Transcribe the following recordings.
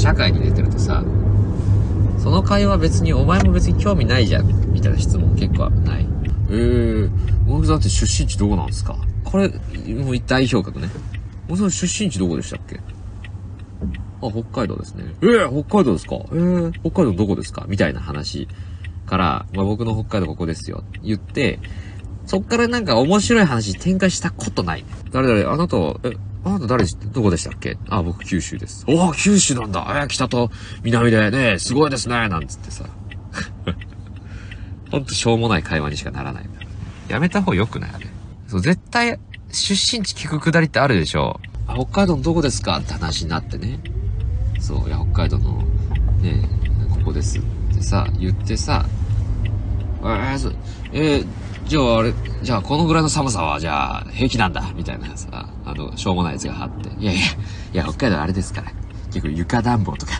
社会に出てるとさ、その会話別にお前も別に興味ないじゃん、みたいな質問結構ない。えー、大木さんって出身地どこなんですか？これ、もう代表格ね。大木さん出身地どこでしたっけ？あ、北海道ですね。えー、北海道ですか？えー、北海道どこですか？みたいな話から、まあ、僕の北海道ここですよ。言って、そっからなんか面白い話展開したことないね。誰？々、あなた、え、あなた誰、どこでしたっけ？あ、僕九州です。おお、九州なんだ。えー、北と南でね、すごいですね。なんつってさ。ほんとしょうもない会話にしかならない。やめた方が良くない？あれ。そう、絶対、出身地聞くくだりってあるでしょ。あ、北海道のどこですか？って話になってね。そう、いや、北海道の、ね、ここですってさ、言ってさ、えー、えーじゃああれ、じゃあこのぐらいの寒さは、じゃあ平気なんだ、みたいなさ、あの、しょうもないやつがあって。いやいや、いや、北海道あれですから。結構床暖房とか、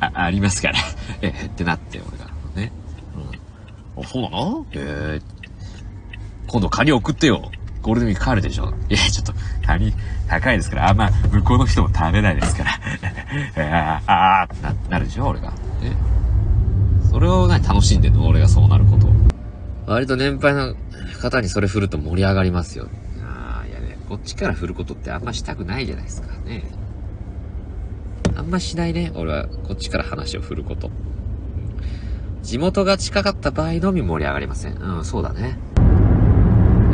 あ、あありますから。えーってなって、俺が。ね。うん。あ、そうなの？えー、今度カニ送ってよ。ゴールデンウィーク帰るでしょいや、ちょっと、カニ高いですから、あんま向こうの人も食べないですから。あーあーってな、なるでしょ俺が。えそれを何楽しんでんの？俺がそうなることを。割と年配の方にそれ振ると盛り上がりますよ。こっちから振ることってあんましたくないじゃないですかね。あんましないね、俺はこっちから話を振ること。地元が近かった場合のみ盛り上がりません。うん、そうだね。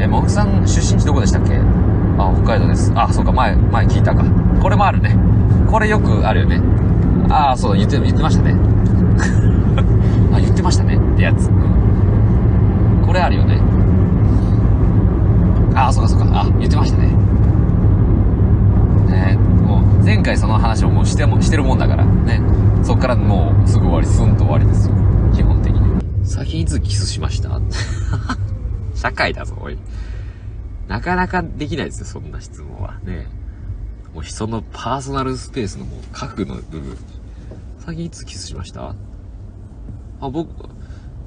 え、もぐさん出身地どこでしたっけ？あ、北海道です。あ、そうか、前、前聞いたか。これもあるね。これよくあるよね。ああ、そう、言って、言ってましたね。あ、言ってましたねってやつ。うんこれあるよね。ああ、そうかそうか。あ、言ってましたね。ねもう、前回その話をもうしても、してるもんだから、ね。そっからもう、すぐ終わり、スンと終わりですよ。基本的に。先いつキスしました？社会だぞ、おい。なかなかできないですよ、そんな質問は。ねもう人のパーソナルスペースのもう核の部分。先いつキスしました？あ、僕、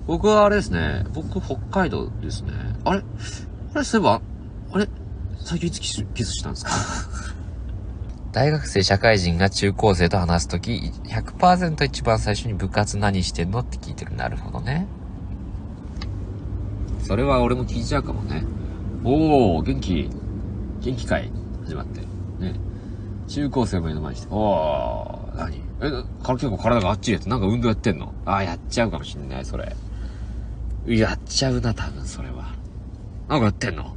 僕はあれですね。僕、北海道ですね。あれ？あれ、そういえば、あれ？最近いつキスキスしたんですか？大学生、社会人が中高生と話すとき、100%一番最初に部活何してんのって聞いてる。なるほどね。それは俺も聞いちゃうかもね。おー、元気、元気会始まって。ね。中高生も目の前にして、おー、何？え、から結構体があっちりやってなんか運動やってんの？あー、やっちゃうかもしんない、それ。やっちゃうな、多分、それは。なんかやってんの？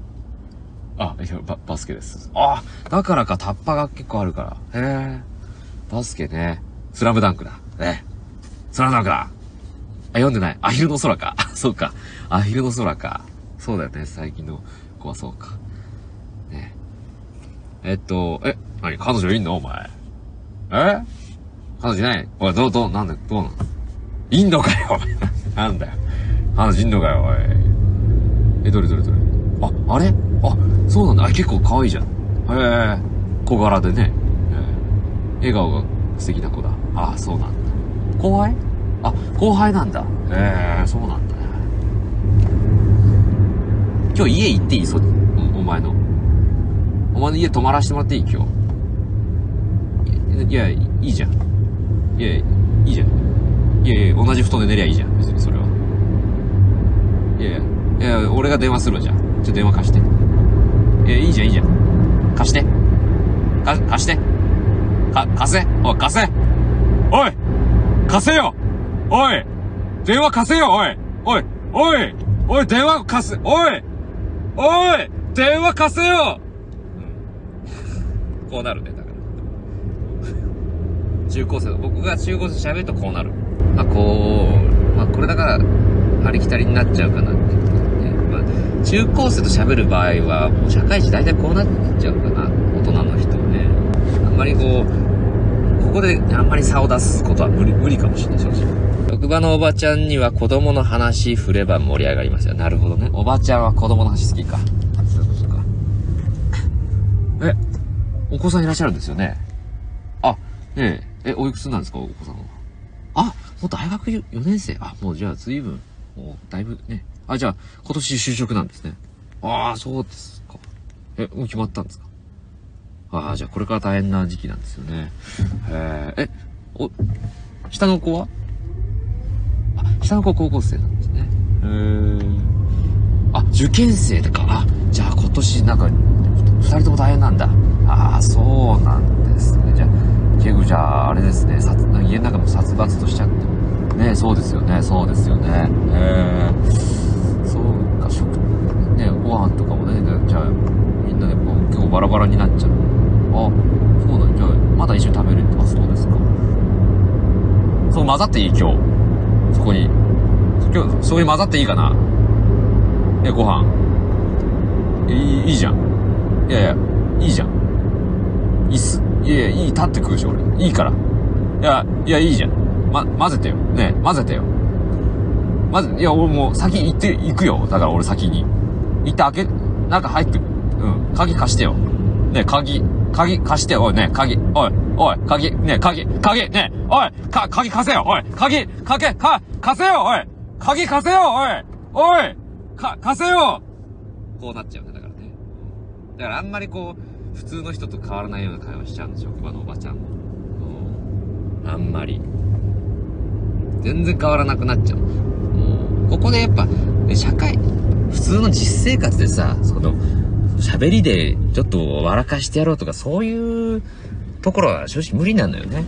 あ、いや、バ、バスケです。あ、だからか、タッパが結構あるから。へえ。バスケね。スラムダンクだ。ね。スラムダンクだ。あ、読んでない。アヒルの空か。そうか。アヒルの空か。そうだよね、最近の子はそうか。ね。えっと、え、何？彼女いんの？お前。え？彼女いない？おい、どう、どう、なんだ、どうなの？いんのかよ、なんだよ。彼女いんのかよ、おい。え、どれどれどれ？あ、あれ？あ、そうなんだ。あ、結構可愛いじゃん。へえ、小柄でね。笑顔が素敵な子だ。ああ、そうなんだ。後輩？あ、後輩なんだ。へえ、そうなんだね。今日家行っていい？そ、おお前の。お前の家泊まらせてもらっていい？今日。いや、いいじゃん。いや、いいじゃん。いやいや、同じ布団で寝りゃいいじゃん。別にそれは。いやいや、いや、俺が電話するわ、じゃあ。ちょっと電話貸して。いや、いいじゃん、いいじゃん。貸して。か、貸して。か、貸せ。おい、貸せ。おい貸せよおい電話貸せよおいおいおいおい電話貸せおいおい電話貸せよ、うん、こうなるね、だから。中高生の、僕が中高生喋るとこうなる。まあ、こう、まあ、これだから、ありきたりになっちゃうかなって。中高生と喋る場合は、もう社会人大体こうなっちゃうかな。大人の人はね。あんまりこう、ここであんまり差を出すことは無理、無理かもしれない、正直。職場のおばちゃんには子供の話振れば盛り上がりますよ。なるほどね。おばちゃんは子供の話好きか。そういうことか。え、お子さんいらっしゃるんですよね。あ、ええ、え、おいくつなんですか、お子さんは？あ、もう大学4年生。あ、もうじゃあ随分、もうだいぶね。あ、じゃあ今年就職なんですね。ああ、そうですか。え、もう決まったんですか？ああ、じゃあこれから大変な時期なんですよね。えー、え、お、下の子は？あ、下の子は高校生なんですね。へー。あ、受験生とか。あ、じゃあ今年なんか、二人とも大変なんだ。ああ、そうなんですね。じゃあ、結構じゃあ、あれですね、殺家の中も殺伐としちゃって。ねそうですよね、そうですよね。えー、そうか、食、ねご飯とかもね、じゃあ、みんなでこう、結構バラバラになっちゃう。あ、そうなんじゃあ、まだ一緒に食べるって、あ、そうですか。そう混ざっていい今日。そこに。今日、そういう混ざっていいかなえ、ご飯。いい、いいじゃん。いやいや、いいじゃん。いいっす。いやいや、いい、立って食うし、俺。いいから。いや、いや、いいじゃん。ま、混ぜてよ。ね混ぜてよ。まず、いや、俺もう先行って、行くよ。だから俺先に。行って開け、中入って、うん。鍵貸してよ。ね鍵、鍵貸して。おい、ね鍵。おい、おい、鍵、ね鍵、鍵、ねおい、か、鍵貸せよ。おい、鍵、かけ、か、貸せよ。おい、鍵貸せよ。おい、おい、か、貸せよ。こうなっちゃうんだ、からね。だからあんまりこう、普通の人と変わらないような会話しちゃうんで、職場のおばちゃんも。うん。あんまり。全然変わらなくなっちゃう。ここでやっぱ、社会、普通の実生活でさ、その、喋りでちょっと笑かしてやろうとか、そういうところは正直無理なのよね。